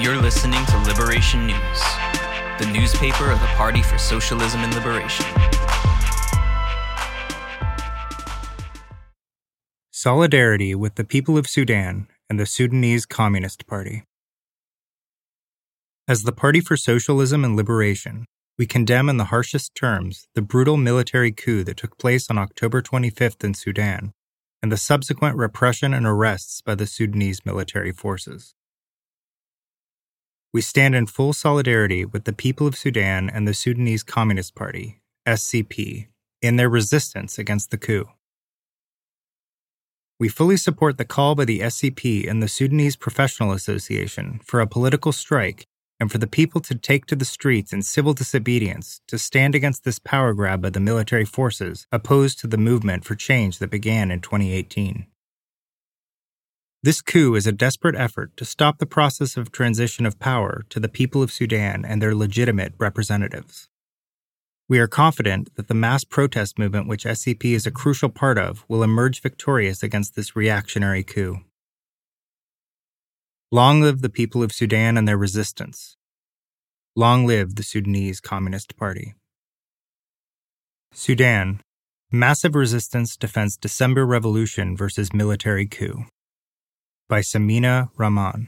You're listening to Liberation News, the newspaper of the Party for Socialism and Liberation. Solidarity with the people of Sudan and the Sudanese Communist Party. As the Party for Socialism and Liberation, we condemn in the harshest terms the brutal military coup that took place on October 25th in Sudan and the subsequent repression and arrests by the Sudanese military forces. We stand in full solidarity with the people of Sudan and the Sudanese Communist Party, SCP, in their resistance against the coup. We fully support the call by the SCP and the Sudanese Professional Association for a political strike and for the people to take to the streets in civil disobedience to stand against this power grab by the military forces opposed to the movement for change that began in 2018. This coup is a desperate effort to stop the process of transition of power to the people of Sudan and their legitimate representatives. We are confident that the mass protest movement, which SCP is a crucial part of, will emerge victorious against this reactionary coup. Long live the people of Sudan and their resistance. Long live the Sudanese Communist Party. Sudan Massive Resistance Defends December Revolution versus Military Coup by Samina Rahman.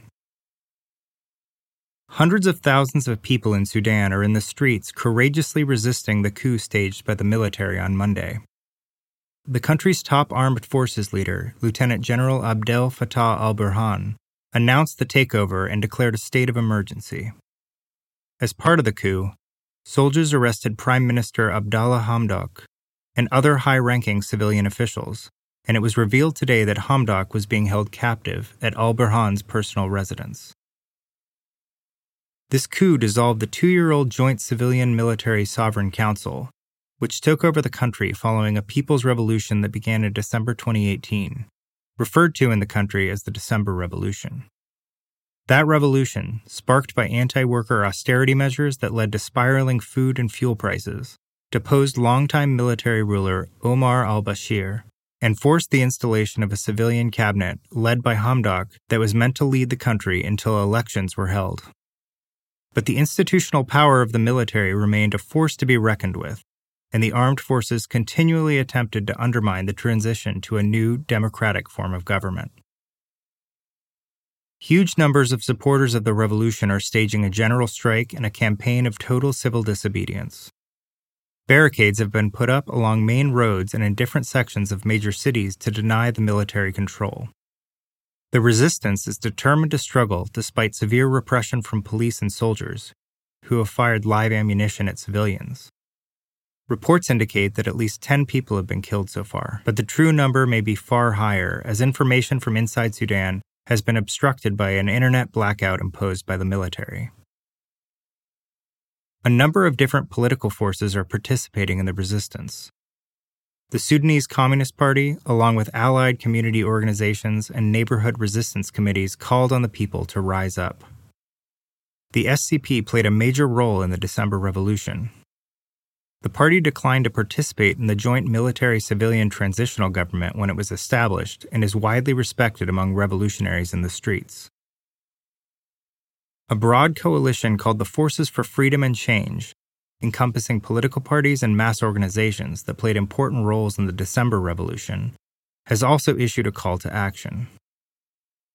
Hundreds of thousands of people in Sudan are in the streets courageously resisting the coup staged by the military on Monday. The country's top armed forces leader, Lieutenant General Abdel Fattah al Burhan, announced the takeover and declared a state of emergency. As part of the coup, soldiers arrested Prime Minister Abdallah Hamdok and other high ranking civilian officials, and it was revealed today that Hamdok was being held captive at al Burhan's personal residence. This coup dissolved the two year old Joint Civilian Military Sovereign Council, which took over the country following a people's revolution that began in December 2018 referred to in the country as the December Revolution. That revolution, sparked by anti worker austerity measures that led to spiraling food and fuel prices, deposed longtime military ruler Omar al Bashir and forced the installation of a civilian cabinet led by Hamdok that was meant to lead the country until elections were held. But the institutional power of the military remained a force to be reckoned with, and the armed forces continually attempted to undermine the transition to a new democratic form of government. Huge numbers of supporters of the revolution are staging a general strike and a campaign of total civil disobedience. Barricades have been put up along main roads and in different sections of major cities to deny the military control. The resistance is determined to struggle despite severe repression from police and soldiers, who have fired live ammunition at civilians. Reports indicate that at least 10 people have been killed so far, but the true number may be far higher as information from inside Sudan has been obstructed by an internet blackout imposed by the military. A number of different political forces are participating in the resistance. The Sudanese Communist Party, along with allied community organizations and neighborhood resistance committees, called on the people to rise up. The SCP played a major role in the December Revolution, the party declined to participate in the joint military civilian transitional government when it was established and is widely respected among revolutionaries in the streets. A broad coalition called the Forces for Freedom and Change, encompassing political parties and mass organizations that played important roles in the December Revolution, has also issued a call to action.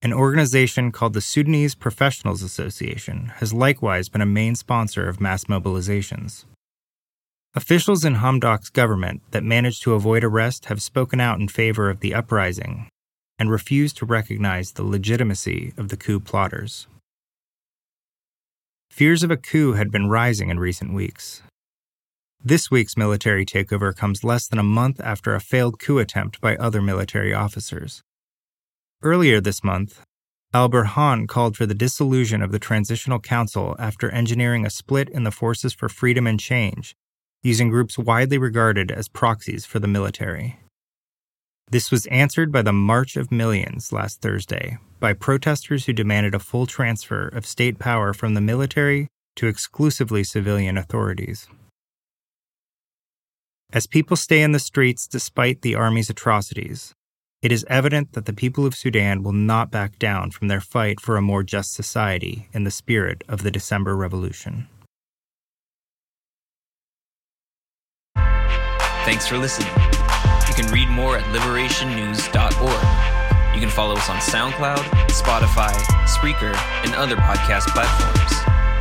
An organization called the Sudanese Professionals Association has likewise been a main sponsor of mass mobilizations. Officials in Hamdok's government that managed to avoid arrest have spoken out in favor of the uprising and refused to recognize the legitimacy of the coup plotters. Fears of a coup had been rising in recent weeks. This week's military takeover comes less than a month after a failed coup attempt by other military officers. Earlier this month, Al Burhan called for the dissolution of the Transitional Council after engineering a split in the Forces for Freedom and Change using groups widely regarded as proxies for the military. This was answered by the March of Millions last Thursday by protesters who demanded a full transfer of state power from the military to exclusively civilian authorities. As people stay in the streets despite the army's atrocities, it is evident that the people of Sudan will not back down from their fight for a more just society in the spirit of the December Revolution. Thanks for listening. You can read more at liberationnews.org. You can follow us on SoundCloud, Spotify, Spreaker, and other podcast platforms.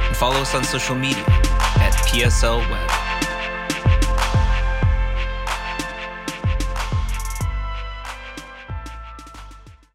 And follow us on social media at PSL Web.